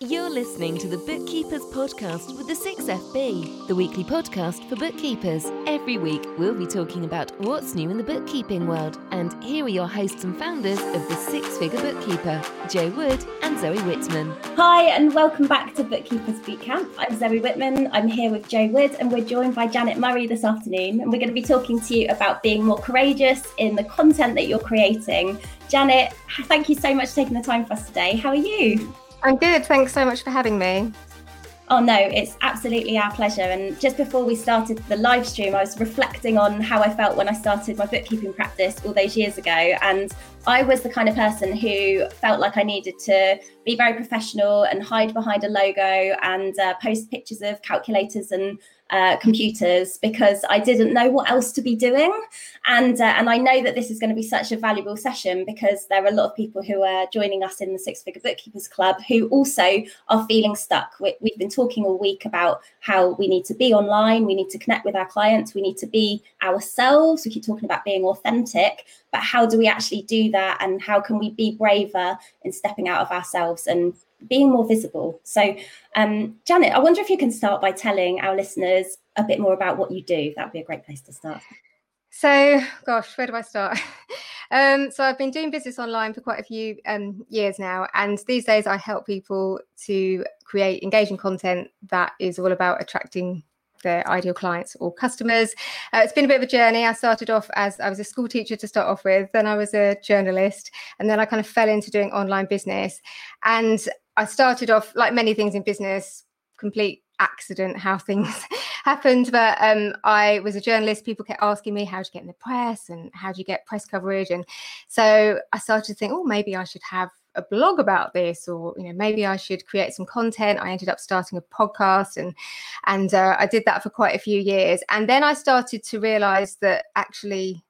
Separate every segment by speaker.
Speaker 1: You're listening to the Bookkeepers Podcast with the 6FB, the weekly podcast for bookkeepers. Every week, we'll be talking about what's new in the bookkeeping world. And here are your hosts and founders of the Six Figure Bookkeeper, Jo Wood and Zoe Whitman.
Speaker 2: Hi, and welcome back to Bookkeepers Bootcamp. I'm Zoe Whitman. I'm here with Jo Wood, and we're joined by Janet Murray this afternoon. And we're going to be talking to you about being more courageous in the content that you're creating. Janet, thank you so much for taking the time for us today. How are you?
Speaker 3: I'm good. Thanks so much for having me.
Speaker 2: Oh no, it's absolutely our pleasure. And just before we started the live stream, I was reflecting on how I felt when I started my bookkeeping practice all those years ago. And I was the kind of person who felt like I needed to be very professional and hide behind a logo and uh, post pictures of calculators and uh, computers because I didn't know what else to be doing. And uh, and I know that this is going to be such a valuable session because there are a lot of people who are joining us in the Six Figure Bookkeepers Club who also are feeling stuck. We, we've been talking all week about how we need to be online, we need to connect with our clients, we need to be ourselves. We keep talking about being authentic, but how do we actually do that? And how can we be braver in stepping out of ourselves and being more visible. So, um, Janet, I wonder if you can start by telling our listeners a bit more about what you do. That would be a great place to start.
Speaker 3: So, gosh, where do I start? um, so, I've been doing business online for quite a few um, years now, and these days I help people to create engaging content that is all about attracting their ideal clients or customers. Uh, it's been a bit of a journey. I started off as I was a school teacher to start off with, then I was a journalist, and then I kind of fell into doing online business. And I started off like many things in business, complete accident how things happened. But um, I was a journalist. People kept asking me, how you get in the press and how do you get press coverage? And so I started to think, oh, maybe I should have a blog about this or you know maybe i should create some content i ended up starting a podcast and and uh, i did that for quite a few years and then i started to realize that actually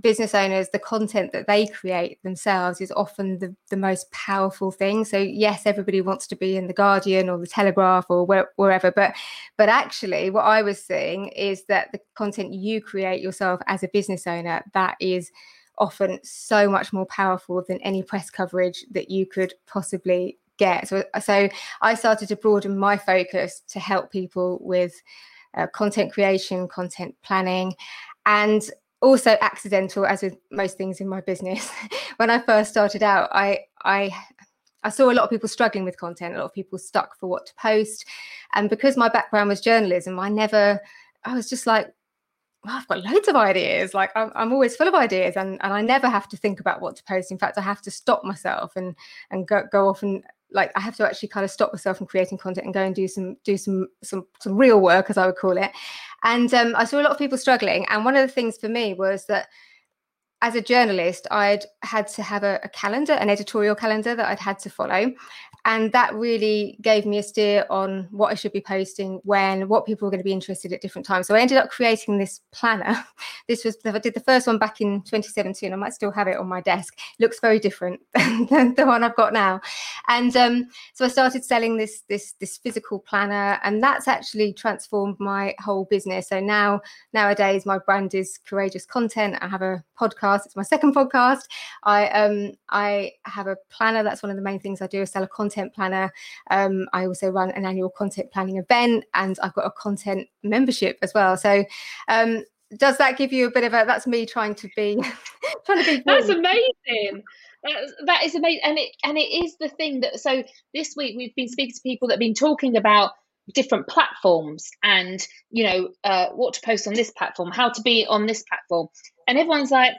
Speaker 3: business owners the content that they create themselves is often the, the most powerful thing. So yes everybody wants to be in the guardian or the telegraph or where, wherever but but actually what i was seeing is that the content you create yourself as a business owner that is often so much more powerful than any press coverage that you could possibly get. So so i started to broaden my focus to help people with uh, content creation content planning and also accidental as with most things in my business when i first started out i i I saw a lot of people struggling with content, a lot of people stuck for what to post. And because my background was journalism, I never, I was just like, well, I've got loads of ideas. Like I'm, I'm always full of ideas and, and I never have to think about what to post. In fact, I have to stop myself and, and go, go off and like I have to actually kind of stop myself from creating content and go and do some do some some some real work, as I would call it. And um, I saw a lot of people struggling. And one of the things for me was that as a journalist, I'd had to have a, a, calendar, an editorial calendar that I'd had to follow. And that really gave me a steer on what I should be posting, when, what people were going to be interested at different times. So I ended up creating this planner. This was, I did the first one back in 2017. I might still have it on my desk. It looks very different than the one I've got now. And um, so I started selling this, this, this physical planner, and that's actually transformed my whole business. So now, nowadays, my brand is Courageous Content. I have a podcast podcast. It's my second podcast. I um I have a planner. That's one of the main things I do. I sell a content planner. Um, I also run an annual content planning event, and I've got a content membership as well. So um, does that give you a bit of a? That's me trying to be
Speaker 4: trying to be. That's amazing. That, that is amazing, and it and it is the thing that. So this week we've been speaking to people that have been talking about different platforms and you know uh, what to post on this platform how to be on this platform and everyone's like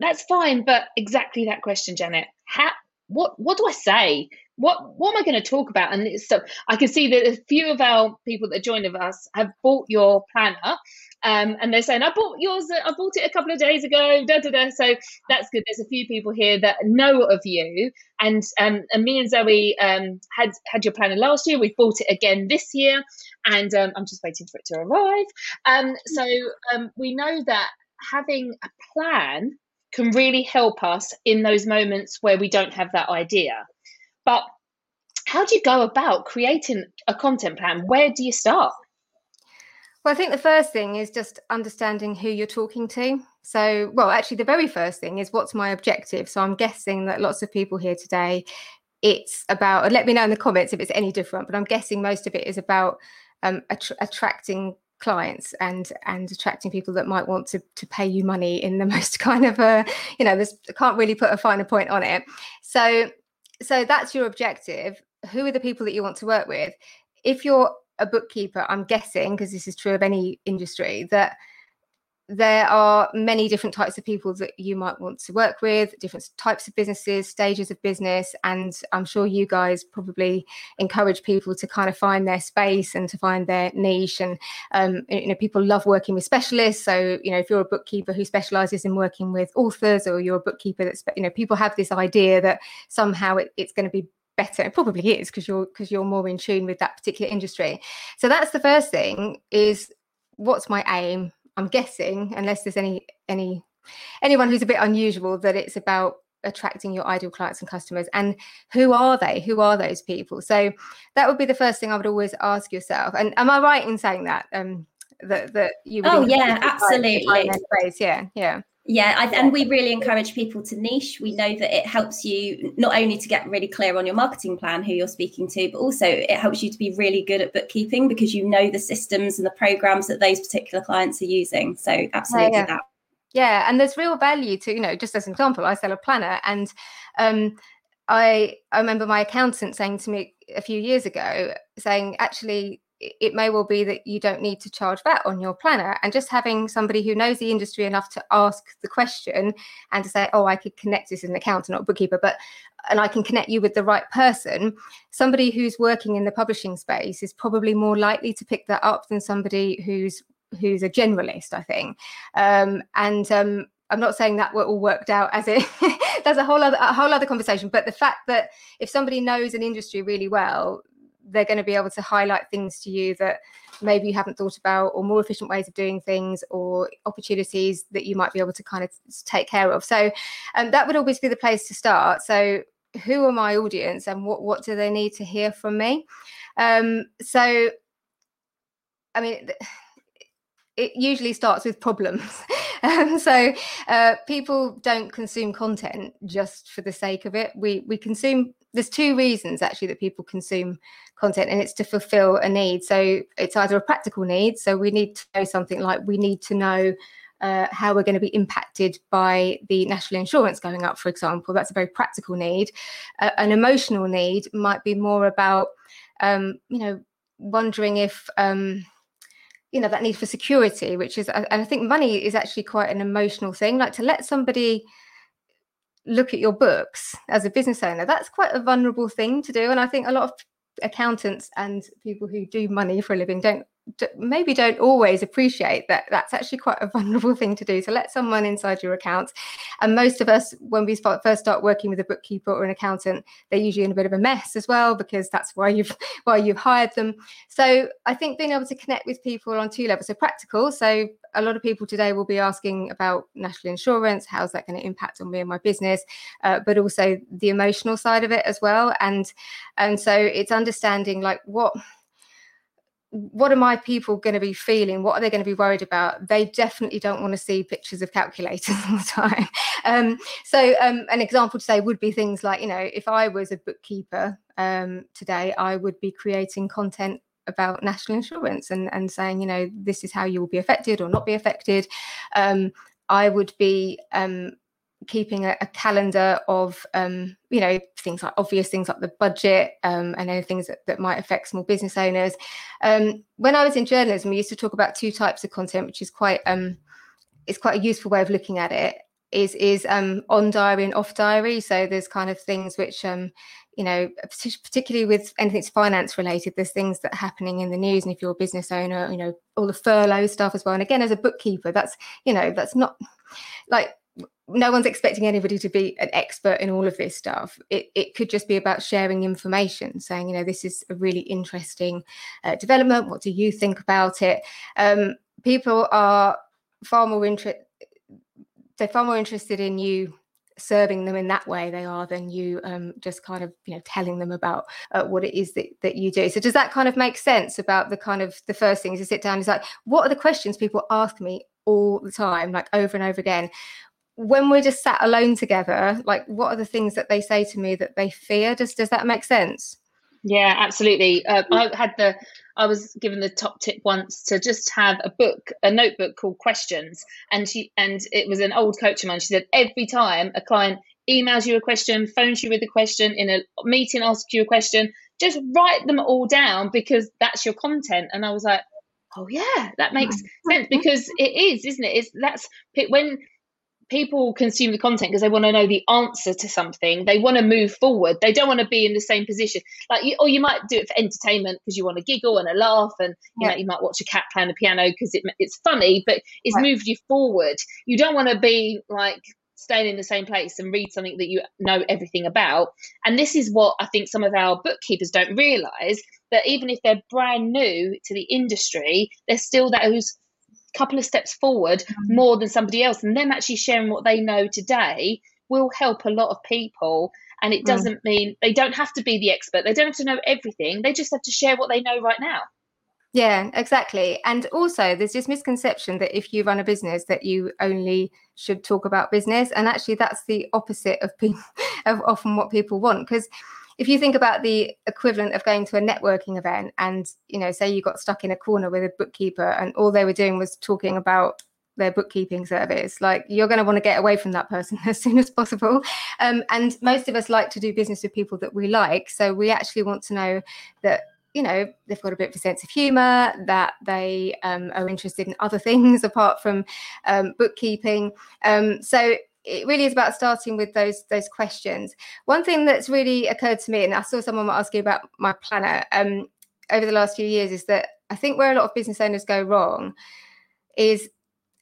Speaker 4: that's fine, but exactly that question, Janet. How what what do I say? What what am I going to talk about? And so I can see that a few of our people that joined of us have bought your planner, um, and they're saying I bought yours. I bought it a couple of days ago. Da da da. So that's good. There's a few people here that know of you, and um, and me and Zoe um had had your planner last year. We bought it again this year, and um, I'm just waiting for it to arrive. Um, so um, we know that having a plan can really help us in those moments where we don't have that idea. But how do you go about creating a content plan? Where do you start?
Speaker 3: Well, I think the first thing is just understanding who you're talking to. So, well, actually, the very first thing is what's my objective? So, I'm guessing that lots of people here today it's about let me know in the comments if it's any different but i'm guessing most of it is about um, att- attracting clients and and attracting people that might want to to pay you money in the most kind of a you know there's can't really put a finer point on it. So so that's your objective. Who are the people that you want to work with? If you're a bookkeeper i'm guessing because this is true of any industry that there are many different types of people that you might want to work with, different types of businesses, stages of business. And I'm sure you guys probably encourage people to kind of find their space and to find their niche. And, um, you know, people love working with specialists. So, you know, if you're a bookkeeper who specializes in working with authors or you're a bookkeeper that's, you know, people have this idea that somehow it, it's going to be better it probably is because you're because you're more in tune with that particular industry so that's the first thing is what's my aim I'm guessing, unless there's any any anyone who's a bit unusual, that it's about attracting your ideal clients and customers. And who are they? Who are those people? So that would be the first thing i would always ask yourself. And am i right in saying that um that that you
Speaker 2: oh yeah absolutely.
Speaker 3: yeah yeah
Speaker 2: yeah, I, and we really encourage people to niche. We know that it helps you not only to get really clear on your marketing plan, who you're speaking to, but also it helps you to be really good at bookkeeping because you know the systems and the programs that those particular clients are using. So, absolutely
Speaker 3: yeah, yeah.
Speaker 2: that.
Speaker 3: Yeah, and there's real value to you know. Just as an example, I sell a planner, and um, I I remember my accountant saying to me a few years ago, saying actually it may well be that you don't need to charge VAT on your planner. And just having somebody who knows the industry enough to ask the question and to say, oh, I could connect this as an accountant, not a bookkeeper, but and I can connect you with the right person, somebody who's working in the publishing space is probably more likely to pick that up than somebody who's who's a generalist, I think. Um, and um, I'm not saying that we're all worked out as it that's a whole other a whole other conversation. But the fact that if somebody knows an industry really well, they're going to be able to highlight things to you that maybe you haven't thought about or more efficient ways of doing things or opportunities that you might be able to kind of take care of so um, that would always be the place to start so who are my audience and what what do they need to hear from me um, so i mean it usually starts with problems. um, so uh, people don't consume content just for the sake of it. We we consume. There's two reasons actually that people consume content, and it's to fulfill a need. So it's either a practical need. So we need to know something like we need to know. Uh, how we're going to be impacted by the national insurance going up, for example. That's a very practical need. Uh, an emotional need might be more about, um, you know, wondering if um, you know that need for security which is and i think money is actually quite an emotional thing like to let somebody look at your books as a business owner that's quite a vulnerable thing to do and i think a lot of accountants and people who do money for a living don't maybe don't always appreciate that that's actually quite a vulnerable thing to do to let someone inside your accounts. and most of us when we first start working with a bookkeeper or an accountant they're usually in a bit of a mess as well because that's why you've why you've hired them so i think being able to connect with people on two levels so practical so a lot of people today will be asking about national insurance how's that going to impact on me and my business uh, but also the emotional side of it as well and and so it's understanding like what what are my people going to be feeling? What are they going to be worried about? They definitely don't want to see pictures of calculators all the time. Um, so, um, an example to say would be things like, you know, if I was a bookkeeper um, today, I would be creating content about national insurance and, and saying, you know, this is how you will be affected or not be affected. Um, I would be um, keeping a, a calendar of um, you know things like obvious things like the budget um, and any things that, that might affect small business owners. Um, when i was in journalism we used to talk about two types of content which is quite um, it's quite a useful way of looking at it is is um, on diary and off diary. So there's kind of things which um, you know particularly with anything that's finance related there's things that are happening in the news and if you're a business owner you know all the furlough stuff as well. And again as a bookkeeper that's you know that's not like no one's expecting anybody to be an expert in all of this stuff. It, it could just be about sharing information, saying, you know, this is a really interesting uh, development. What do you think about it? Um, people are far more interested. They're far more interested in you serving them in that way they are than you um, just kind of you know telling them about uh, what it is that, that you do so does that kind of make sense about the kind of the first thing to sit down is like what are the questions people ask me all the time like over and over again when we're just sat alone together, like what are the things that they say to me that they fear? Does does that make sense?
Speaker 4: Yeah, absolutely. Uh, I had the I was given the top tip once to just have a book, a notebook called Questions, and she and it was an old coach of mine. She said every time a client emails you a question, phones you with a question, in a meeting asks you a question, just write them all down because that's your content. And I was like, oh yeah, that makes sense because it is, isn't it? It's that's when people consume the content because they want to know the answer to something. They want to move forward. They don't want to be in the same position. Like, you, or you might do it for entertainment because you want to giggle and a laugh, and you yeah. know you might watch a cat playing the piano because it, it's funny, but it's right. moved you forward. You don't want to be like staying in the same place and read something that you know everything about. And this is what I think some of our bookkeepers don't realize that even if they're brand new to the industry, they're still those couple of steps forward mm-hmm. more than somebody else and them actually sharing what they know today will help a lot of people. And it mm. doesn't mean they don't have to be the expert. They don't have to know everything. They just have to share what they know right now.
Speaker 3: Yeah exactly. And also there's this misconception that if you run a business that you only should talk about business. And actually that's the opposite of people of often what people want because if you think about the equivalent of going to a networking event and you know say you got stuck in a corner with a bookkeeper and all they were doing was talking about their bookkeeping service like you're going to want to get away from that person as soon as possible. Um, and most of us like to do business with people that we like. So we actually want to know that you know they've got a bit of a sense of humor that they um, are interested in other things apart from um, bookkeeping. Um, so it really is about starting with those those questions. One thing that's really occurred to me, and I saw someone asking about my planner um, over the last few years, is that I think where a lot of business owners go wrong is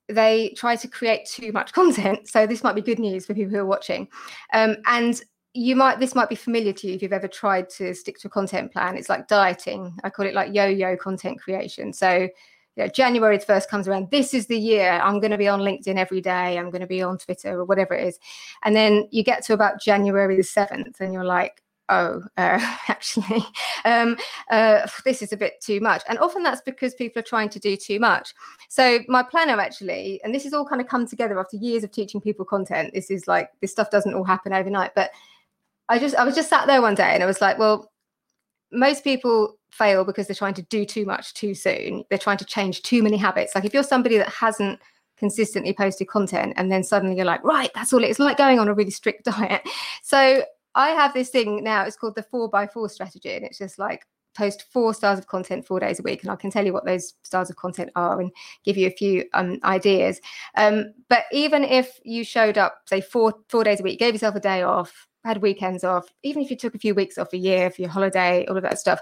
Speaker 3: they try to create too much content. So this might be good news for people who are watching, um, and you might this might be familiar to you if you've ever tried to stick to a content plan. It's like dieting. I call it like yo-yo content creation. So you know, January the first comes around. This is the year I'm going to be on LinkedIn every day. I'm going to be on Twitter or whatever it is. And then you get to about January the 7th and you're like, oh, uh, actually, um, uh, this is a bit too much. And often that's because people are trying to do too much. So my planner actually, and this has all kind of come together after years of teaching people content. This is like, this stuff doesn't all happen overnight. But I just, I was just sat there one day and I was like, well, most people fail because they're trying to do too much too soon. They're trying to change too many habits. Like if you're somebody that hasn't consistently posted content and then suddenly you're like, right, that's all it is like going on a really strict diet. So I have this thing now, it's called the four by four strategy. And it's just like post four styles of content four days a week. And I can tell you what those styles of content are and give you a few um, ideas. Um, but even if you showed up, say four four days a week, gave yourself a day off, had weekends off, even if you took a few weeks off a year for your holiday, all of that stuff,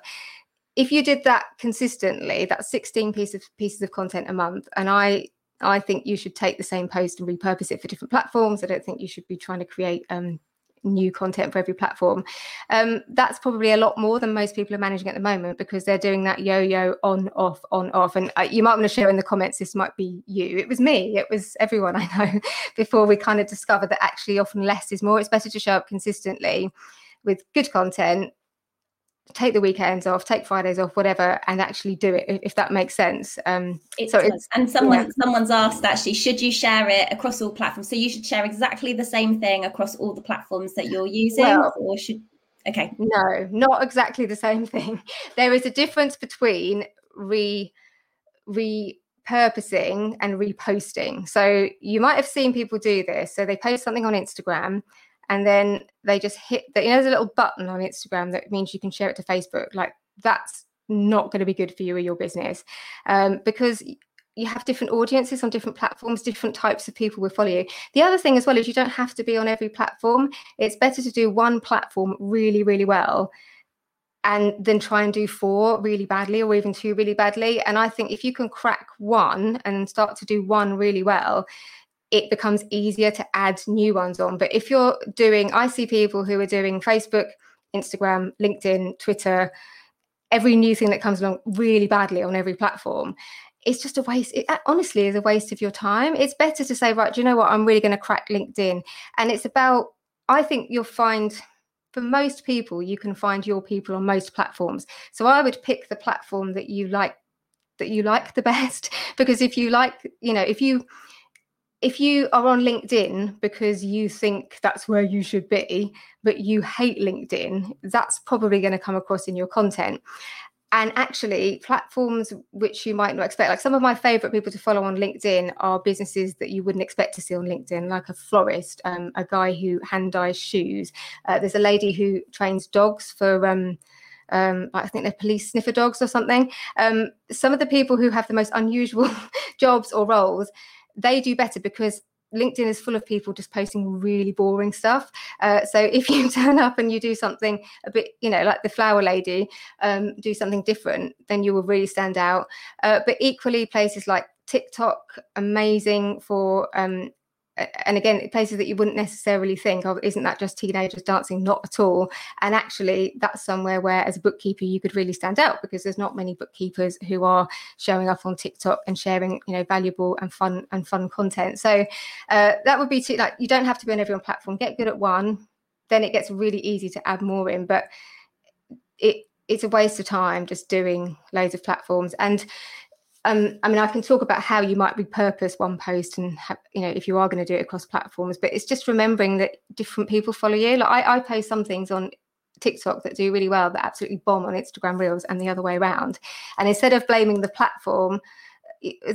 Speaker 3: if you did that consistently, that's 16 pieces of, pieces of content a month. And I I think you should take the same post and repurpose it for different platforms. I don't think you should be trying to create um, new content for every platform. Um, that's probably a lot more than most people are managing at the moment because they're doing that yo-yo on off on off. And uh, you might want to share in the comments. This might be you. It was me. It was everyone I know. before we kind of discovered that actually often less is more. It's better to show up consistently with good content take the weekends off, take Fridays off, whatever, and actually do it if that makes sense. Um,
Speaker 2: it so does. and someone yeah. someone's asked actually, should you share it across all platforms? So you should share exactly the same thing across all the platforms that you're using, well, or should okay?
Speaker 3: No, not exactly the same thing. There is a difference between re repurposing and reposting. So you might have seen people do this. So they post something on Instagram and then they just hit that you know there's a little button on instagram that means you can share it to facebook like that's not going to be good for you or your business um, because you have different audiences on different platforms different types of people will follow you. The other thing as well is you don't have to be on every platform. It's better to do one platform really really well and then try and do four really badly or even two really badly. And i think if you can crack one and start to do one really well it becomes easier to add new ones on. But if you're doing, I see people who are doing Facebook, Instagram, LinkedIn, Twitter, every new thing that comes along really badly on every platform. It's just a waste. It honestly is a waste of your time. It's better to say, right, do you know what? I'm really going to crack LinkedIn. And it's about, I think you'll find for most people, you can find your people on most platforms. So I would pick the platform that you like that you like the best because if you like you know if you if you are on LinkedIn because you think that's where you should be, but you hate LinkedIn, that's probably going to come across in your content. And actually, platforms which you might not expect, like some of my favorite people to follow on LinkedIn are businesses that you wouldn't expect to see on LinkedIn, like a florist, um, a guy who hand dyes shoes. Uh, there's a lady who trains dogs for. Um, um, I think they're police sniffer dogs or something. Um, some of the people who have the most unusual jobs or roles they do better because LinkedIn is full of people just posting really boring stuff. Uh, so if you turn up and you do something a bit, you know, like the flower lady, um, do something different, then you will really stand out. Uh, but equally, places like TikTok, amazing for um, and again places that you wouldn't necessarily think of isn't that just teenagers dancing? Not at all. And actually that's somewhere where as a bookkeeper you could really stand out because there's not many bookkeepers who are showing up on tiktok and sharing you know valuable and fun and fun content. So uh, that would be too, like you don't have to be on every platform. Get good at one then it gets really easy to add more in. But it it's a waste of time just doing loads of platforms. And um, I mean, I can talk about how you might repurpose one post and, have, you know, if you are going to do it across platforms, but it's just remembering that different people follow you. Like I, I post some things on TikTok that do really well that absolutely bomb on Instagram Reels and the other way around. And instead of blaming the platform,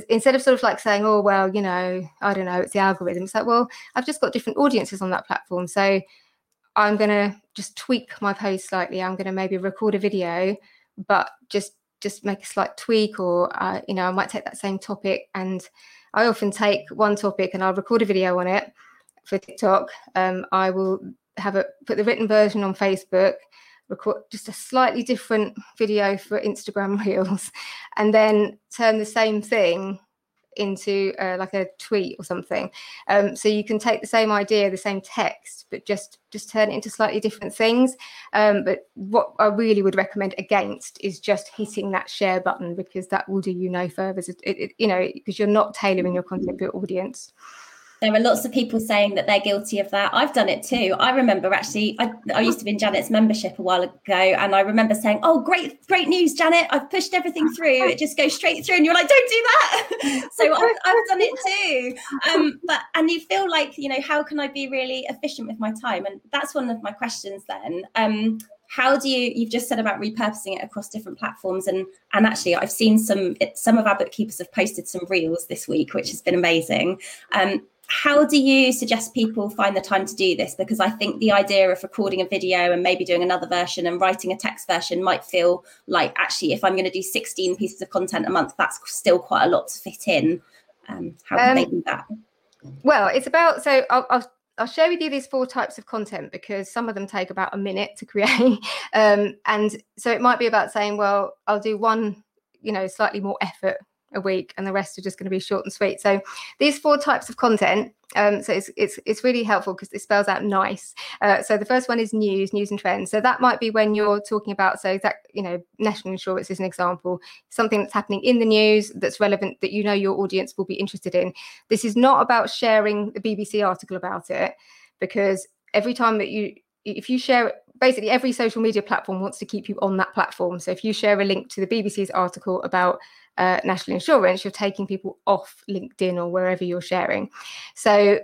Speaker 3: instead of sort of like saying, oh, well, you know, I don't know, it's the algorithm, it's like, well, I've just got different audiences on that platform. So I'm going to just tweak my post slightly. I'm going to maybe record a video, but just just make a slight tweak or uh, you know i might take that same topic and i often take one topic and i'll record a video on it for tiktok. Um, i will have a put the written version on facebook record just a slightly different video for instagram reels and then turn the same thing into uh, like a tweet or something. Um, so you can take the same idea, the same text, but just just turn it into slightly different things. Um, but what I really would recommend against is just hitting that share button because that will do you no further. It, it, you know, because you're not tailoring your content to your audience
Speaker 2: there are lots of people saying that they're guilty of that. I've done it too. I remember actually, I, I, used to be in Janet's membership a while ago, and I remember saying, "Oh, great, great news, Janet! I've pushed everything through. It just goes straight through." And you're like, "Don't do that." so I've, I've, done it too. Um, but and you feel like, you know, how can I be really efficient with my time? And that's one of my questions. Then, um, how do you? You've just said about repurposing it across different platforms, and and actually, I've seen some. Some of our bookkeepers have posted some reels this week, which has been amazing. Um, how do you suggest people find the time to do this? Because I think the idea of recording a video and maybe doing another version and writing a text version might feel like actually, if I'm going to do 16 pieces of content a month, that's still quite a lot to fit in. Um, how can um, they do that?
Speaker 3: Well, it's about so I'll, I'll, I'll share with you these four types of content because some of them take about a minute to create, um, and so it might be about saying, well, I'll do one, you know, slightly more effort a week and the rest are just going to be short and sweet. So these four types of content um, so it's it's it's really helpful because it spells out nice. Uh, so the first one is news news and trends. So that might be when you're talking about so that you know national insurance is an example something that's happening in the news that's relevant that you know your audience will be interested in. This is not about sharing the bbc article about it because every time that you if you share basically every social media platform wants to keep you on that platform. So if you share a link to the bbc's article about uh, national insurance, you're taking people off LinkedIn or wherever you're sharing. So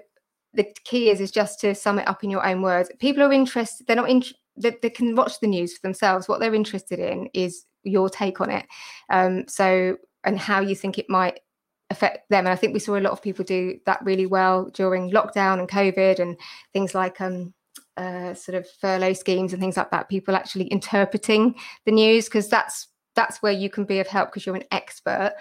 Speaker 3: the key is is just to sum it up in your own words. People are interested; they're not in. They, they can watch the news for themselves. What they're interested in is your take on it. Um, so and how you think it might affect them. And I think we saw a lot of people do that really well during lockdown and COVID and things like um, uh, sort of furlough schemes and things like that. People actually interpreting the news because that's that's where you can be of help because you're an expert.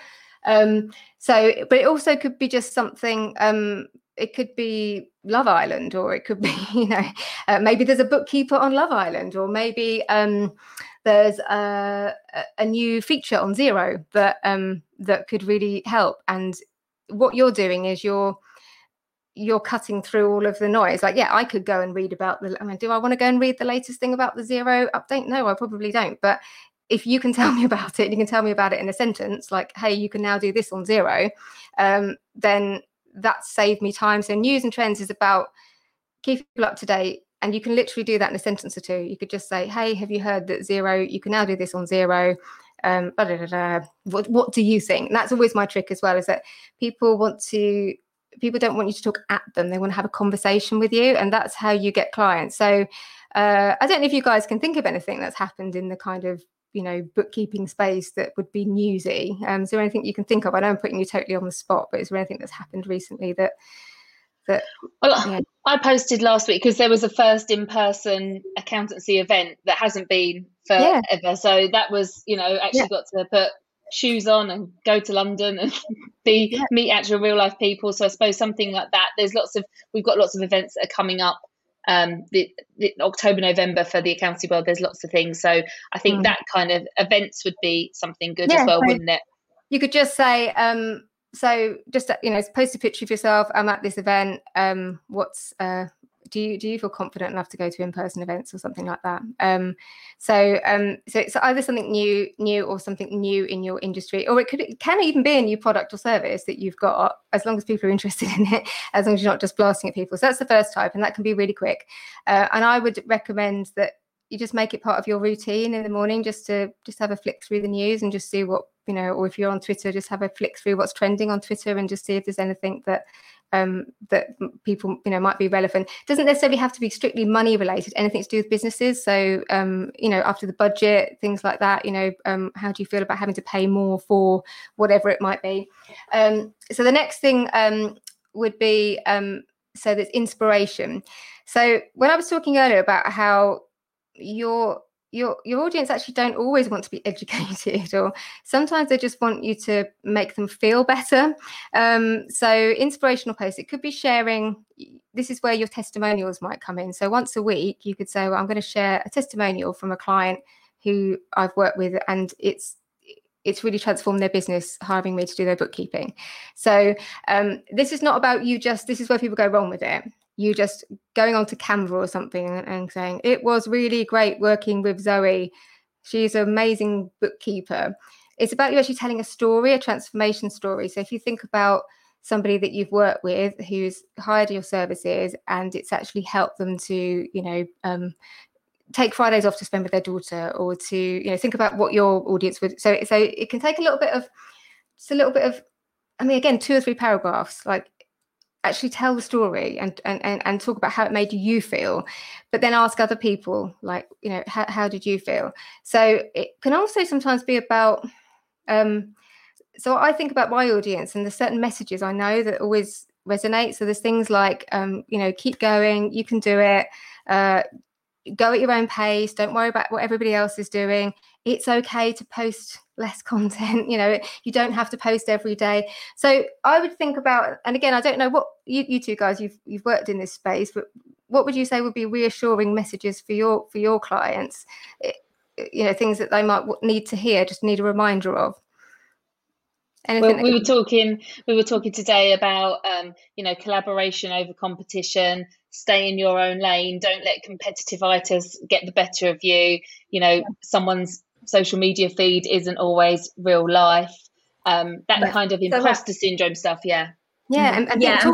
Speaker 3: Um, so, but it also could be just something. Um, it could be Love Island, or it could be, you know, uh, maybe there's a bookkeeper on Love Island, or maybe um, there's a, a, new feature on Xero that um, that could really help. And what you're doing is you're you're cutting through all of the noise. Like, yeah, I could go and read about the. I mean, do I want to go and read the latest thing about the Xero update? No, I probably don't. But if you can tell me about it, you can tell me about it in a sentence, like, hey, you can now do this on Xero, um, then that saved me time. So news and trends is about keeping people up to date. And you can literally do that in a sentence or two. You could just say, hey, have you heard that Xero, you can now do this on Xero. Um, blah, blah, blah, what, what do you think? And that's always my trick as well, is that people want to people don't want you to talk at them they want to have a conversation with you and that's how you get clients so uh, i don't know if you guys can think of anything that's happened in the kind of you know bookkeeping space that would be newsy um, is there anything you can think of i know i'm putting you totally on the spot but is there anything that's happened recently that that
Speaker 4: well yeah. i posted last week because there was a first in-person accountancy event that hasn't been forever yeah. so that was you know actually yeah. got to put shoes on and go to London and be meet actual real life people. So I suppose something like that. There's lots of we've got lots of events that are coming up. Um, the, the October November for the accounting world. There's lots of things. So I think mm. that kind of events would be something good yeah, as well, so wouldn't it?
Speaker 3: You could just say. Um, so just you know, post a picture of yourself. I'm at this event. Um, what's uh, do you do you feel confident enough to go to in-person events or something like that? Um, so um, so it's either something new new or something new in your industry or it could it can even be a new product or service that you've got as long as people are interested in it as long as you're not just blasting at people. So that's the first type and that can be really quick. Uh, and i would recommend that you just make it part of your routine in the morning just to just have a flick through the news and just see what you know or if you're on twitter just have a flick through what's trending on twitter and just see if there's anything that um, that people you know might be relevant. It doesn't necessarily have to be strictly money related. Anything to do with businesses. So um, you know, after the budget, things like that. You know, um, how do you feel about having to pay more for whatever it might be? Um, so the next thing um, would be um, so there's inspiration. So when I was talking earlier about how your your your audience actually don't always want to be educated or sometimes they just want you to make them feel better. Um, so inspirational posts it could be sharing this is where your testimonials might come in. So once a week you could say well i'm going to share a testimonial from a client who i've worked with and it's it's really transformed their business hiring me to do their bookkeeping. So um, this is not about you just this is where people go wrong with it you just going on to Canva or something and, and saying, It was really great working with Zoe. She's an amazing bookkeeper. It's about you actually telling a story, a transformation story. So if you think about somebody that you've worked with who's hired your services and it's actually helped them to, you know, um, take Fridays off to spend with their daughter or to, you know, think about what your audience would. So, so it can take a little bit of, just a little bit of, I mean, again, two or three paragraphs. Like actually tell the story and, and, and, and talk about how it made you feel, but then ask other people, like, you know, how, how did you feel? So it can also sometimes be about, um, so I think about my audience and there's certain messages I know that always resonate. So there's things like, um, you know, keep going, you can do it, uh, go at your own pace, don't worry about what everybody else is doing. It's okay to post less content you know you don't have to post every day. So i would think about and again i don't know what you, you two guys you've you've worked in this space but what would you say would be reassuring messages for your for your clients? It, you know things that they might need to hear just need a reminder of.
Speaker 4: Anything well, we were talking we were talking today about um, you know collaboration over competition stay in your own lane don't let competitive items get the better of you. You know yeah. someone's social media feed isn't always real life. Um, that yeah. kind of imposter so syndrome stuff. Yeah.
Speaker 3: Yeah, and, and yeah,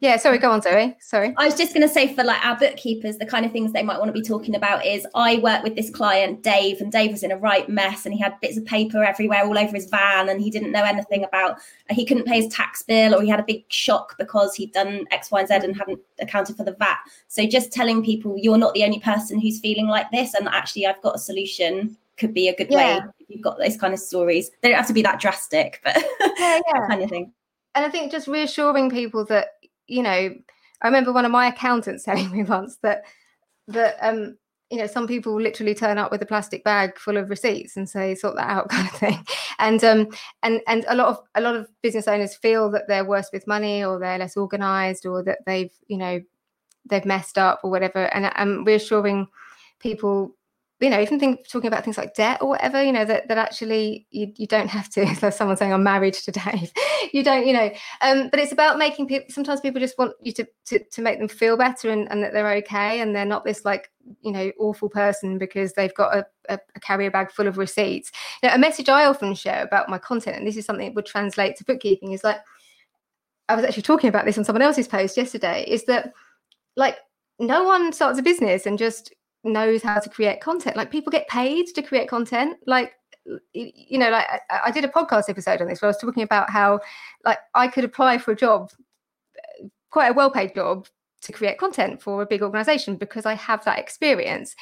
Speaker 3: yeah, sorry, go on, Zoe. Sorry.
Speaker 2: I was just going to say for like our bookkeepers, the kind of things they might want to be talking about is I work with this client, Dave, and Dave was in a right mess and he had bits of paper everywhere all over his van and he didn't know anything about, he couldn't pay his tax bill or he had a big shock because he'd done X, Y, and Z and hadn't accounted for the VAT. So just telling people you're not the only person who's feeling like this and actually I've got a solution could be a good yeah. way if you've got those kind of stories. They don't have to be that drastic, but yeah, yeah. kind of thing.
Speaker 3: And I think just reassuring people that, you know, I remember one of my accountants telling me once that that um you know some people literally turn up with a plastic bag full of receipts and say sort that out kind of thing and um and and a lot of a lot of business owners feel that they're worse with money or they're less organized or that they've you know they've messed up or whatever and i'm reassuring people you know, even think talking about things like debt or whatever, you know, that, that actually you, you don't have to, there's someone saying I'm married to Dave. you don't, you know, um, but it's about making people, sometimes people just want you to, to, to make them feel better and, and that they're okay. And they're not this like, you know, awful person because they've got a, a, a carrier bag full of receipts. Now, a message I often share about my content, and this is something that would translate to bookkeeping is like, I was actually talking about this on someone else's post yesterday, is that like no one starts a business and just knows how to create content. Like people get paid to create content. Like you know, like I, I, did a podcast episode on this where I was talking about how like I could apply for a job uh, quite a well-paid job to create content for a big organization because I have that experience.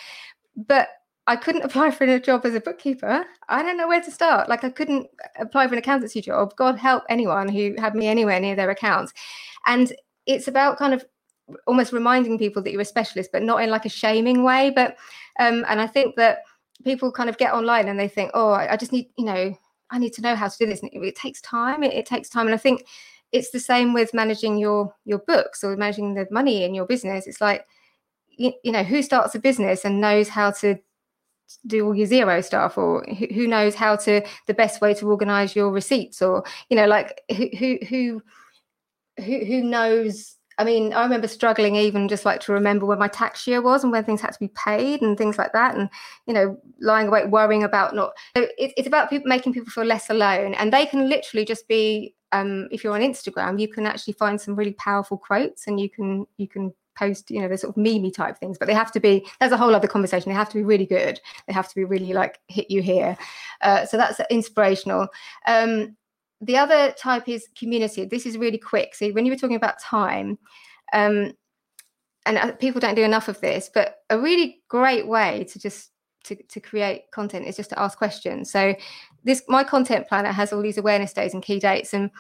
Speaker 3: But I couldn't apply for a job as a bookkeeper. I don't know where to start. Like I couldn't uh, apply for an accountancy job. God help anyone who had me anywhere near their accounts. And it's about kind of almost reminding people that you're a specialist, but not in like a shaming way. But um, and I think that people kind of get online and they think, oh, I, just need, you know, I need to know how to do this. And it, it takes time. It, it takes time. And I think it's the same with managing your your books or managing the money in your business. It's like you, you know who starts a business and knows how to do all your Xero stuff or who knows how to the best way to organize your receipts or you know like who who who who knows I mean, I remember struggling even just like to remember when my tax year was and when things had to be paid and things like that. And, you know, lying awake, worrying about not. So it, it's about people, making people feel less alone. And they can literally just be, um, if you're on Instagram, you can actually find some really powerful quotes and you can, you can post, you know, the sort of meme type things, but they have to be, there's a whole other conversation. They have to be really good. They have to be really like hit you here. Uh, so that's inspirational. Um, the other type is community. This is really quick. So when you were talking about time, um, and uh, people don't do enough of this, but a really great way to just to, to create content is just to ask questions. So this my content planner has all these awareness days and key dates, and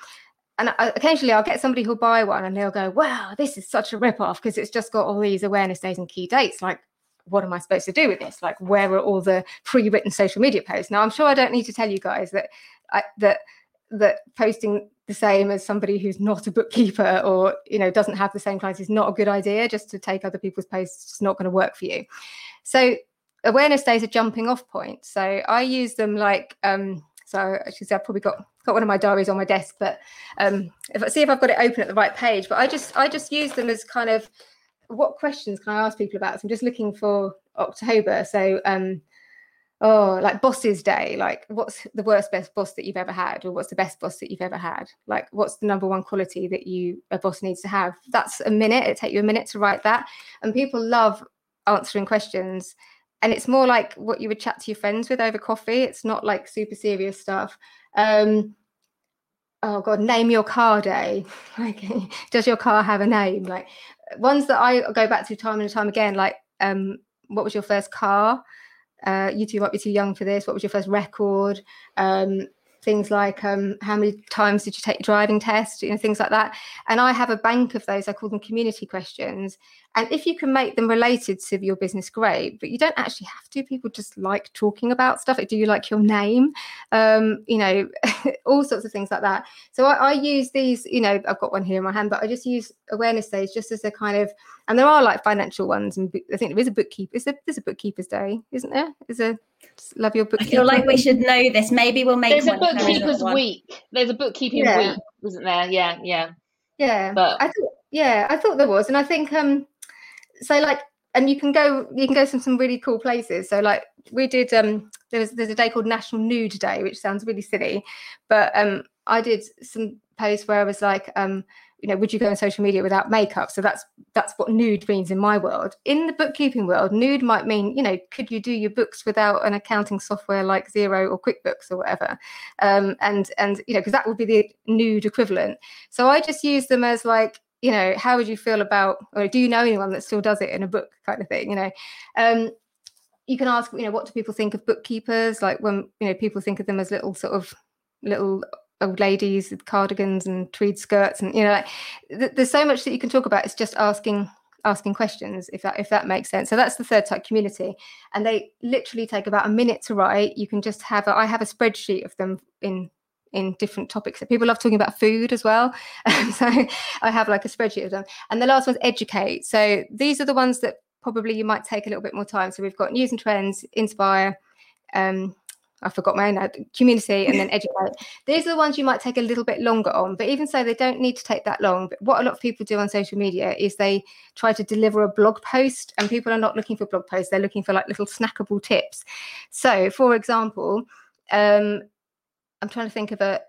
Speaker 3: and I, occasionally I'll get somebody who'll buy one and they'll go, "Wow, this is such a rip off because it's just got all these awareness days and key dates." Like, what am I supposed to do with this? Like, where are all the pre-written social media posts? Now, I'm sure I don't need to tell you guys that I, that that posting the same as somebody who's not a bookkeeper or you know doesn't have the same clients is not a good idea. Just to take other people's posts it's not going to work for you. So awareness days are jumping off point. So i use them like um so actually i've probably got got one of my diaries on my desk but um if i see if i've got it open at the right page. But i just i just use them as kind of what questions can i ask people about? So i'm just looking for october. So um oh like bosses day like what's the worst best boss that you've ever had or what's the best boss that you've ever had? Like what's the number one quality that you a boss needs to have? That's a minute it take you a minute to write that and people love answering questions and it's more like what you would chat to your friends with over coffee it's not like super serious stuff. Um oh god name your car day. Like does your car have a name? Like ones that i go back to time and time again like um what was your first car uh, you two might be too young for this. What was your first record? Um, things like um, how many times did you take your driving test? You know, things like that. And I have a bank of those. I call them community questions. And if you can make them related to your business, great. But you don't actually have to. People just like talking about stuff. Like, do you like your name? Um, you know, all sorts of things like that. So I, I, use these. You know, I've got one here in my hand, but I just use awareness days just as a kind of. And there are like financial ones, and I think there is a bookkeeper. Is there, there's a bookkeeper's day, isn't there? Is a love your book.
Speaker 2: I feel like we should know this. Maybe we'll make.
Speaker 4: There's a bookkeeper's week. There's a bookkeeping yeah. week, wasn't there? Yeah, yeah.
Speaker 3: Yeah, but I thought, yeah, I thought there was, and I think um, so like and you can go you can go to some really cool places so like we did um there was there's a day called national nude day which sounds really silly but um i did some posts where i was like um you know would you go on social media without makeup so that's that's what nude means in my world in the bookkeeping world nude might mean you know could you do your books without an accounting software like Xero or quickbooks or whatever um and and you know because that would be the nude equivalent so i just use them as like you know, how would you feel about, or do you know anyone that still does it in a book kind of thing? You know, um, you can ask, you know, what do people think of bookkeepers? Like when, you know, people think of them as little sort of little old ladies with cardigans and tweed skirts and you know like th- there's so much that you can talk about it's just asking asking questions if that if that makes sense so that's the third type community and they literally take about a minute to write you can just have a, i have a spreadsheet of them in in different topics. People love talking about food as well. so I have like a spreadsheet of them. And the last one's educate. So these are the ones that probably you might take a little bit more time. So we've got news and trends, inspire, um, I forgot my own community and then educate. These are the ones you might take a little bit longer on, but even so, they don't need to take that long. But what a lot of people do on social media is they try to deliver a blog post, and people are not looking for blog posts, they're looking for like little snackable tips. So, for example, um, I'm trying to think of a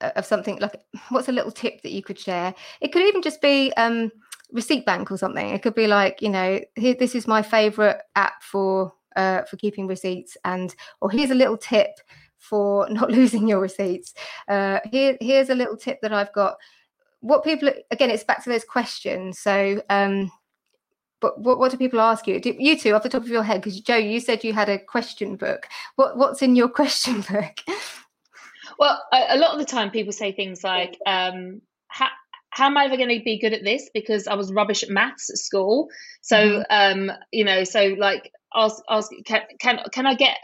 Speaker 3: of something like what's a little tip that you could share. It could even just be um, receipt bank or something. It could be like you know here this is my favorite app for uh, for keeping receipts, and or here's a little tip for not losing your receipts. Uh, here here's a little tip that I've got what people again, it's back to those questions. So, um, but what, what do people ask you? Do, you two, off the top of your head, because Jo, you said you had a question book. What what's in your question book?
Speaker 4: Well, a, a lot of the time, people say things like, um, how, how am I ever going to be good at this? Because I was rubbish at maths at school. So, mm-hmm. um, you know, so like, ask, ask, can, can, can I get,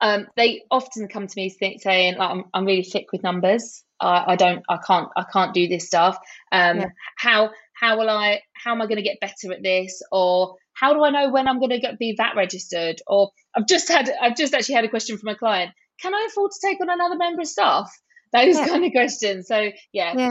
Speaker 4: um, they often come to me saying, like, I'm, I'm really thick with numbers. I, I don't, I can't, I can't do this stuff. Um, yeah. how, how will I, how am I going to get better at this? Or how do I know when I'm going to get, be VAT registered? Or I've just had, I've just actually had a question from a client. Can I afford to take on another member of staff? Those yeah. kind of questions. So yeah, yeah,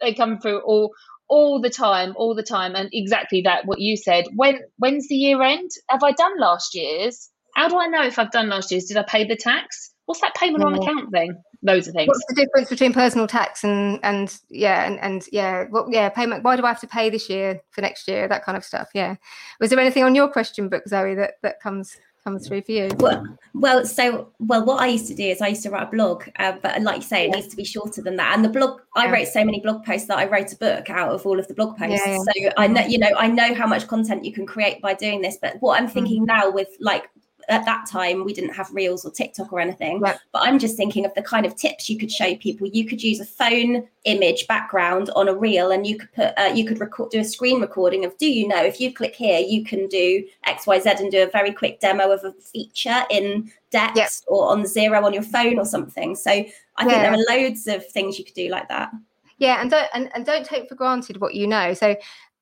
Speaker 4: they come through all all the time, all the time, and exactly that what you said. When when's the year end? Have I done last year's? How do I know if I've done last year's? Did I pay the tax? What's that payment on account thing? Loads of things.
Speaker 3: What's the difference between personal tax and and yeah and and yeah what yeah payment? Why do I have to pay this year for next year? That kind of stuff. Yeah. Was there anything on your question book, Zoe, that that comes comes through for you?
Speaker 2: Well, well, so well, what I used to do is I used to write a blog, uh, but like you say, it needs to be shorter than that. And the blog, I wrote so many blog posts that I wrote a book out of all of the blog posts. Yeah, yeah. So I know, you know, I know how much content you can create by doing this. But what I'm thinking mm. now with like at that time we didn't have reels or tiktok or anything right. but i'm just thinking of the kind of tips you could show people you could use a phone image background on a reel and you could put uh, you could record do a screen recording of do you know if you click here you can do xyz and do a very quick demo of a feature in Dext yep. or on Xero on your phone or something so i yeah. think there are loads of things you could do like that
Speaker 3: yeah and don't and, and don't take for granted what you know so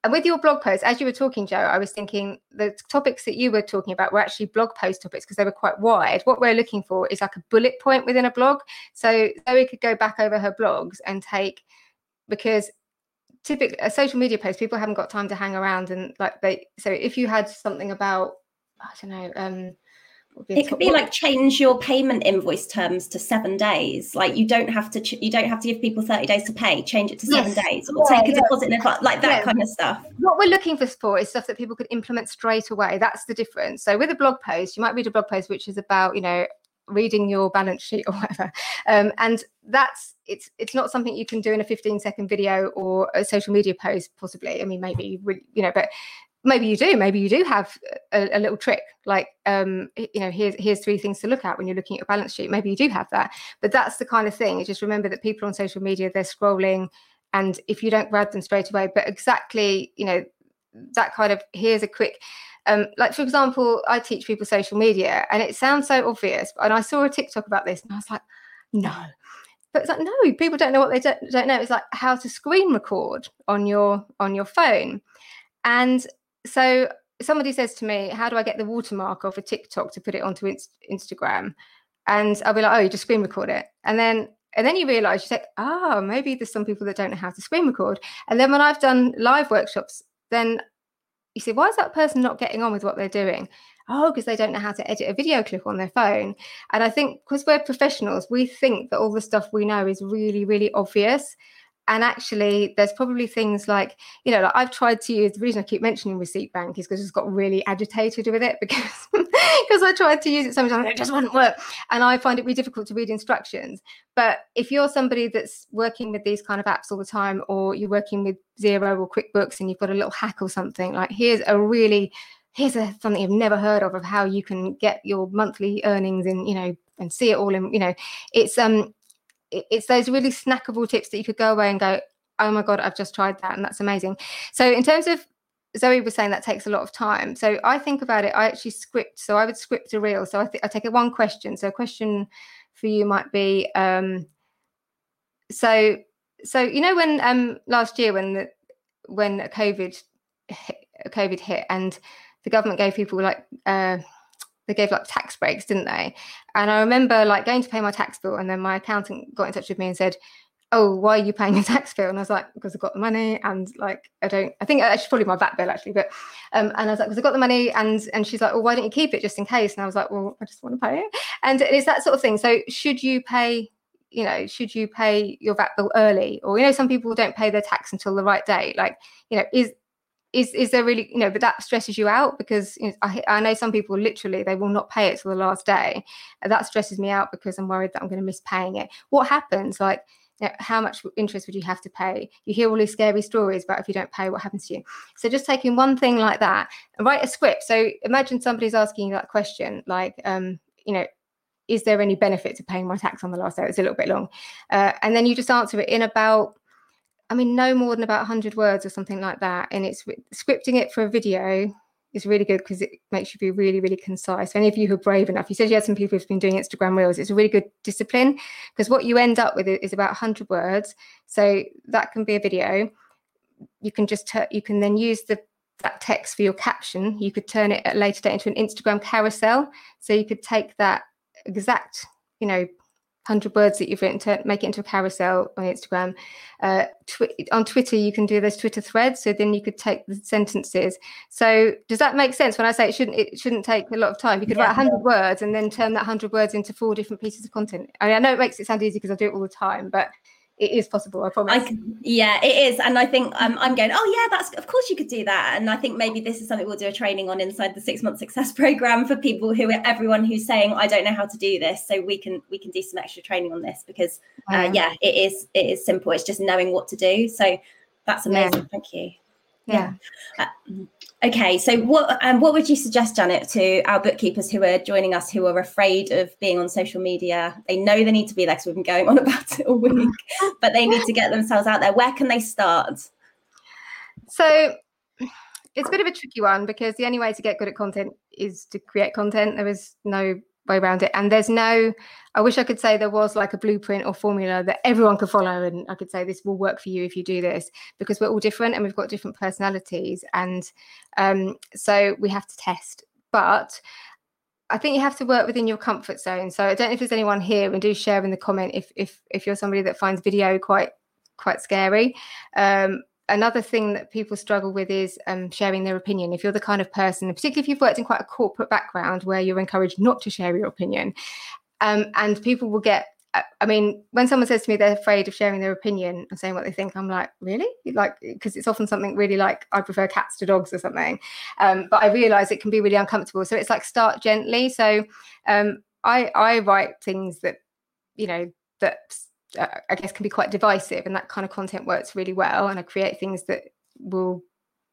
Speaker 3: and with your blog post, as you were talking, Jo, I was thinking the topics that you were talking about were actually blog post topics because they were quite wide. What we're looking for is like a bullet point within a blog. So Zoe could go back over her blogs and take because typically a social media post, people haven't got time to hang around and like they so if you had something about I don't know, um
Speaker 2: it could be like change your payment invoice terms to seven days. Like you don't have to ch- you don't have to give people 30 days to pay. Change it to seven yes. days or yeah, take a yeah. deposit in advance like that yeah. kind of stuff.
Speaker 3: What we're looking for is stuff that people could implement straight away. That's the difference. So with a blog post you might read a blog post which is about you know reading your balance sheet or whatever. Um, and that's it's it's not something you can do in a 15 second video or a social media post possibly. I mean maybe you know but maybe you do maybe you do have a, a, little trick like um you know here's here's three things to look at when you're looking at your balance sheet maybe you do have that. But that's the kind of thing just remember that people on social media they're scrolling and if you don't grab them straight away but exactly you know that kind of here's a quick um, like for example i teach people social media and it sounds so obvious and i saw a tiktok about this and i was like no. But it's like no people don't know what they don't, don't know. It's like how to screen record on your on your phone. And so somebody says to me, "How do I get the watermark off a TikTok to put it onto inst- Instagram?" And I'll be like, "Oh, you just screen record it," and then and then you realize you say, "Oh, maybe there's some people that don't know how to screen record." And then when I've done live workshops, then you say, "Why is that person not getting on with what they're doing?" Oh, because they don't know how to edit a video clip on their phone. And I think because we're professionals, we think that all the stuff we know is really, really obvious and actually there's probably things like you know like i've tried to use the reason i keep mentioning receipt bank is because it's got really agitated with it because because i tried to use it sometimes it just wouldn't work. And i find it really difficult to read instructions. But if you're somebody that's working with these kind of apps all the time or you're working with Xero or quickbooks and you've got a little hack or something like here's a really here's a, something you've never heard of of how you can get your monthly earnings and you know and see it all in you know it's um it's those really snackable tips that you could go away and go, oh my God, I've just tried that. And that's amazing. So, in terms of Zoe was saying that takes a lot of time. So, I think about it, I actually script. So, I would script a reel. So, I, I take it one question. So, a question for you might be um, so, so you know, when um, last year when the when COVID hit, COVID hit and the government gave people like uh, they gave like tax breaks, didn't they? And I remember like going to pay my tax bill, and then my accountant got in touch with me and said, "Oh, why are you paying your tax bill?" And I was like, "Because I've got the money, and like I don't. I think actually probably my VAT bill actually, but um, and I was like, "Because I've got the money," and and she's like, "Well, why don't you keep it just in case?" And I was like, "Well, I just want to pay it." And it's that sort of thing. So should you pay? You know, should you pay your VAT bill early, or you know, some people don't pay their tax until the right day. Like, you know, is is is there really you know but that stresses you out because you know, I, I know some people literally they will not pay it till the last day that stresses me out because i'm worried that i'm going to miss paying it what happens like you know, how much interest would you have to pay? You hear all these scary stories about if you don't pay, what happens to you. So just taking one thing like that and write a script. So imagine somebody's asking you that question, like, um, you know, is there any benefit to paying my tax on the last day? It's a little bit long. Uh, and then you just answer it in about, I mean, no more than about 100 words or something like that. And it's scripting it for a video is really good because it makes you be really, really concise. Any of you who are brave enough, you said you had some people who've been doing Instagram Reels. It's a really good discipline because what you end up with is about 100 words. So that can be a video. You can just, you can then use the that text for your caption. You could turn it at a later date into an Instagram carousel. So you could take that exact, you know, 100 words that you've written to make it into a carousel on Instagram. Uh, tw- on Twitter, you can do those Twitter threads. So then you could take the sentences. So does that make sense when I say it shouldn't it shouldn't take a lot of time? You could yeah. write 100 words and then turn that 100 words into four different pieces of content. I mean, I know it makes it sound easy because I do it all the time, but it is possible. I promise. I
Speaker 2: can, yeah, it is, and I think um, I'm going. Oh yeah, that's of course you could do that. And I think maybe this is something we'll do a training on inside the six month success program for people who are everyone who's saying I don't know how to do this. So we can we can do some extra training on this because uh, yeah, it is it is simple. It's just knowing what to do. So that's amazing. Yeah. Thank you.
Speaker 3: Yeah.
Speaker 2: yeah. Uh, Okay, so what um, what would you suggest, Janet, to our bookkeepers who are joining us who are afraid of being on social media? They know they need to be there because we've been going on about it all week, but they need to get themselves out there. Where can they start?
Speaker 3: So it's a bit of a tricky one because the only way to get good at content is to create content. There is no way around it. And there's no, I wish I could say there was like a blueprint or formula that everyone could follow. And I could say this will work for you if you do this because we're all different and we've got different personalities. And um, so we have to test. But I think you have to work within your comfort zone. So I don't know if there's anyone here and do share in the comment if if if you're somebody that finds video quite quite scary. Um, another thing that people struggle with is um, sharing their opinion. If you're the kind of person, particularly if you've worked in quite a corporate background where you're encouraged not to share your opinion, um, and people will get. I mean, when someone says to me they're afraid of sharing their opinion and saying what they think, I'm like, really? Like, because it's often something really like I prefer cats to dogs or something. Um, but I realize it can be really uncomfortable. So it's like start gently. So um, I I write things that you know that uh, I guess can be quite divisive, and that kind of content works really well. And I create things that will,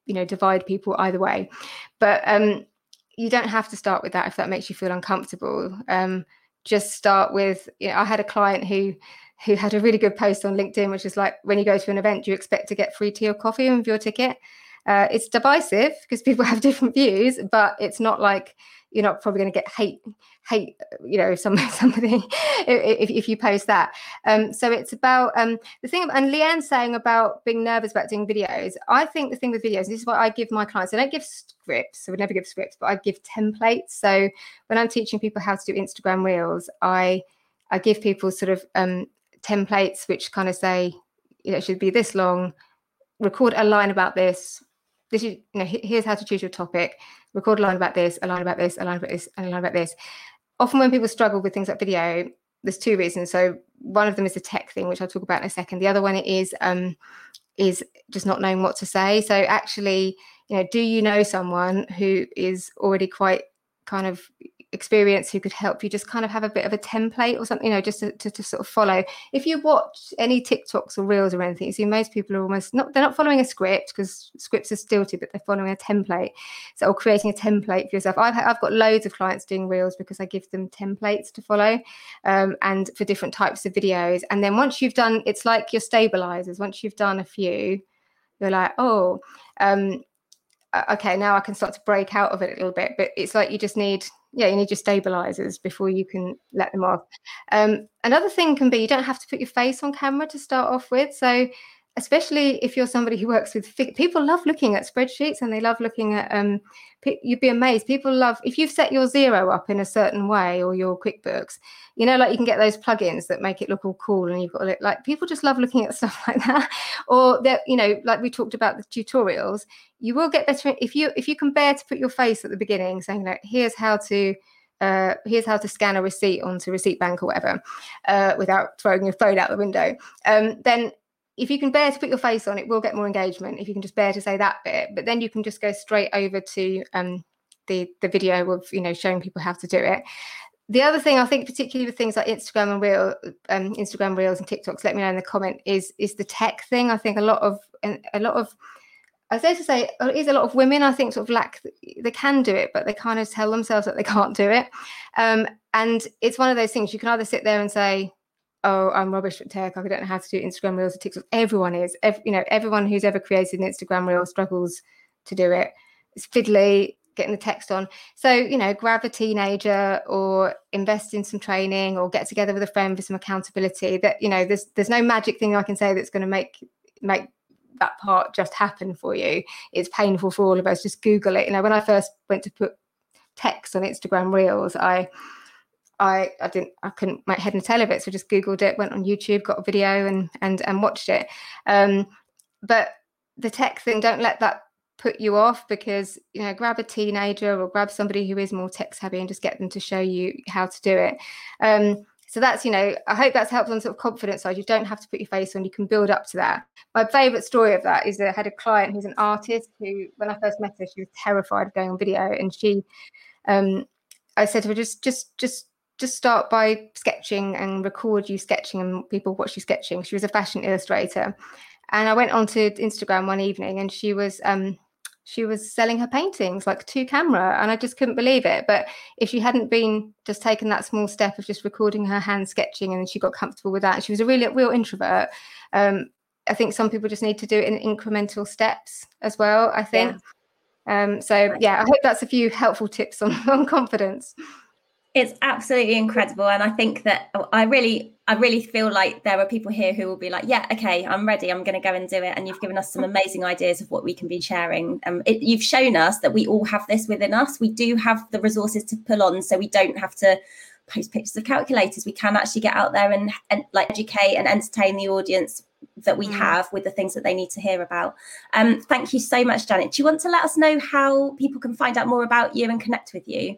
Speaker 3: you know, divide people either way. But um, you don't have to start with that if that makes you feel uncomfortable. Um, just start with. You know, I had a client who who had a really good post on LinkedIn, which is like, when you go to an event, do you expect to get free tea or coffee with your ticket? Uh, it's divisive because people have different views, but it's not like you're not probably going to get hate hate you know some somebody if, if you post that. Um so it's about um the thing and leanne's saying about being nervous about doing videos. I think the thing with videos this is what i give my clients. I don't give scripts i would never give scripts but i give templates. So when i'm teaching people how to do instagram reels i i give people sort of um templates which kind of say you know it should be this long. Record a line about this this is you know here's how to choose your topic. Record a line about this a line about this a line about this and a line about this. Often when people struggle with things like video there's two reasons. So one of them is the tech thing which i'll talk about in a second. The other one is um is just not knowing what to say. So actually you know do you know someone who is already quite kind of experience who could help you just kind of have a bit of a template or something, you know, just to, to, to, sort of follow. If you watch any TikToks or reels or anything, you see most people are almost not, they're not following a script because scripts are stilted, but they're following a template. So, or creating a template for yourself. I've, I've got loads of clients doing reels because I give them templates to follow um, and for different types of videos. And then once you've done, it's like your stabilizers. Once you've done a few, you're like, oh, um, okay, now I can start to break out of it a little bit. But it's like you just need yeah, you need your stabilizers before you can let them off. Um, another thing can be you don't have to put your face on camera to start off with. So, especially if you're somebody who works with people, love looking at spreadsheets and they love looking at. Um, you'd be amazed. People love if you've set your Xero up in a certain way or your QuickBooks. You know, like you can get those plugins that make it look all cool, and you've got look, like people just love looking at stuff like that. Or that you know, like we talked about the tutorials you will get better if you if you can bear to put your face at the beginning saying like here's how to uh, here's how to scan a receipt onto receipt bank or whatever uh, without throwing your phone out the window um, then if you can bear to put your face on it will get more engagement if you can just bear to say that bit but then you can just go straight over to um, the the video of you know showing people how to do it the other thing I think, particularly with things like Instagram and Reel, um, Instagram Reels and TikToks, let me know in the comment is is the tech thing. I think a lot of a lot of I say to say it is a lot of women I think sort of lack they can do it, but they kind of tell themselves that they can't do it. Um, and it's one of those things you can either sit there and say, "Oh, I'm rubbish at tech. I don't know how to do Instagram Reels or TikTok." Everyone is, Every, you know, everyone who's ever created an Instagram Reel struggles to do it. It's fiddly getting the text on. So, you know, grab a teenager or invest in some training or get together with a friend for some accountability. That, you know, there's there's no magic thing I can say that's going to make make that part just happen for you. It's painful for all of us. Just Google it. You know, when I first went to put text on Instagram Reels, I I, I didn't I couldn't make head and tail of it. So just Googled it, went on YouTube, got a video and and and watched it. Um, but the tech thing, don't let that put you off because you know grab a teenager or grab somebody who is more tech savvy and just get them to show you how to do it um, so that's you know i hope that's helped on sort of confidence side you don't have to put your face on you can build up to that my favorite story of that is i had a client who's an artist who when i first met her she was terrified of going on video and she um, i said to her just just just just start by sketching and record you sketching and people watch you sketching. She was a fashion illustrator. And I went onto Instagram one evening and she was um, she was selling her paintings like to camera and i just couldn't believe it. But if she hadn't been just taken that small step of just recording her hand sketching and she got comfortable with that she was a really real introvert um, i think some people just need to do it in incremental steps as well i think. Yeah. um, so yeah i hope that's a few helpful tips on, on confidence
Speaker 2: it's absolutely incredible and i think that i really i really feel like there are people here who will be like yeah okay i'm ready i'm going to go and do it and you've given us some amazing ideas of what we can be sharing. Um, it, you've shown us that we all have this within us. We do have the resources to pull on so we don't have to post pictures of calculators. We can actually get out there and, and like educate and entertain the audience that we mm. have with the things that they need to hear about. Um, thank you so much janet. Do you want to let us know how people can find out more about you and connect with you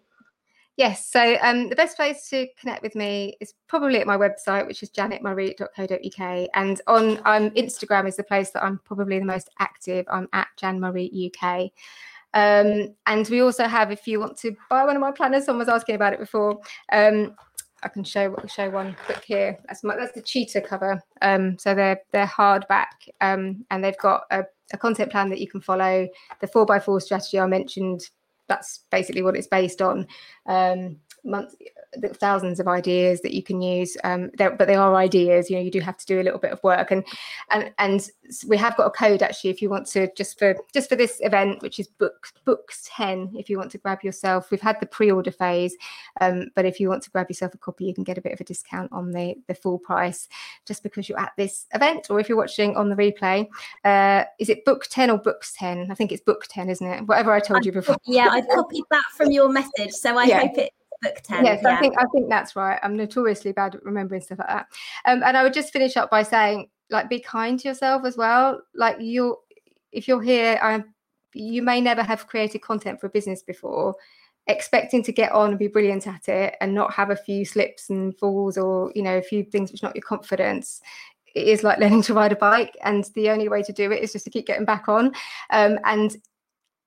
Speaker 3: Yes, so um, the best place to connect with me is probably at my website, which is janetmurray.co.uk. And on um, Instagram is the place that I'm probably the most active. I'm at Jan Murray UK. Um, and we also have, if you want to buy one of my planners, someone was asking about it before. Um, I can show show one quick here. That's my, that's the cheetah cover. Um, so they're they're hardback, um, and they've got a, a content plan that you can follow. The four by four strategy I mentioned that's basically what it's based on. Um, months, thousands of ideas that you can use, um, but they are ideas. You know, you do have to do a little bit of work, and and and we have got a code actually if you want to just for just for this event, which is books books ten. If you want to grab yourself, we've had the pre-order phase, um, but if you want to grab yourself a copy, you can get a bit of a discount on the the full price just because you're at this event, or if you're watching on the replay. Uh, is it book ten or books ten? I think it's book ten, isn't it? Whatever I told you before.
Speaker 2: Yeah, I've copied that from your message, so I yeah. hope it book 10
Speaker 3: yes yeah. i think i think that's right. I'm notoriously bad at remembering stuff like that. Um, and i would just finish up by saying like be kind to yourself as well. Like you're if you're here i you may never have created content for a business before. Expecting to get on and be brilliant at it and not have a few slips and falls or you know a few things which not your confidence it is like learning to ride a bike. And the only way to do it is just to keep getting back on. Um, and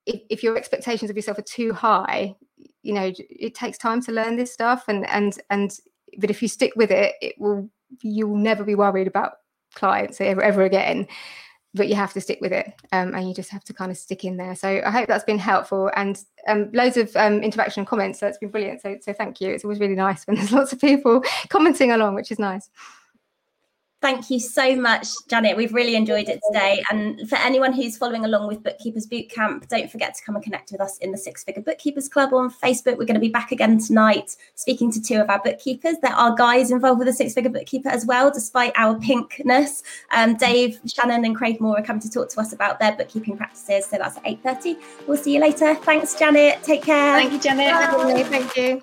Speaker 3: if, if your expectations of yourself are too high you know it takes time to learn this stuff and and and but if you stick with it it will you will never be worried about clients ever, ever again. But you have to stick with it um, and you just have to kind of stick in there. So i hope that's been helpful and um, loads of um, interaction and comments so it's been brilliant. So, so thank you. It's always really nice when there's lots of people commenting along which is nice
Speaker 2: Thank you so much, Janet. We've really enjoyed it today. And for anyone who's following along with Bookkeepers Bootcamp, don't forget to come and connect with us in the Six Figure Bookkeepers Club on Facebook. We're going to be back again tonight speaking to two of our bookkeepers. There are guys involved with the Six Figure Bookkeeper as well, despite our pinkness. Um, Dave, Shannon, and Craig Moore are coming to talk to us about their bookkeeping practices. So that's at 8.30. We'll see you later. Thanks, Janet. Take care.
Speaker 3: Thank you, Janet. Bye. Thank you.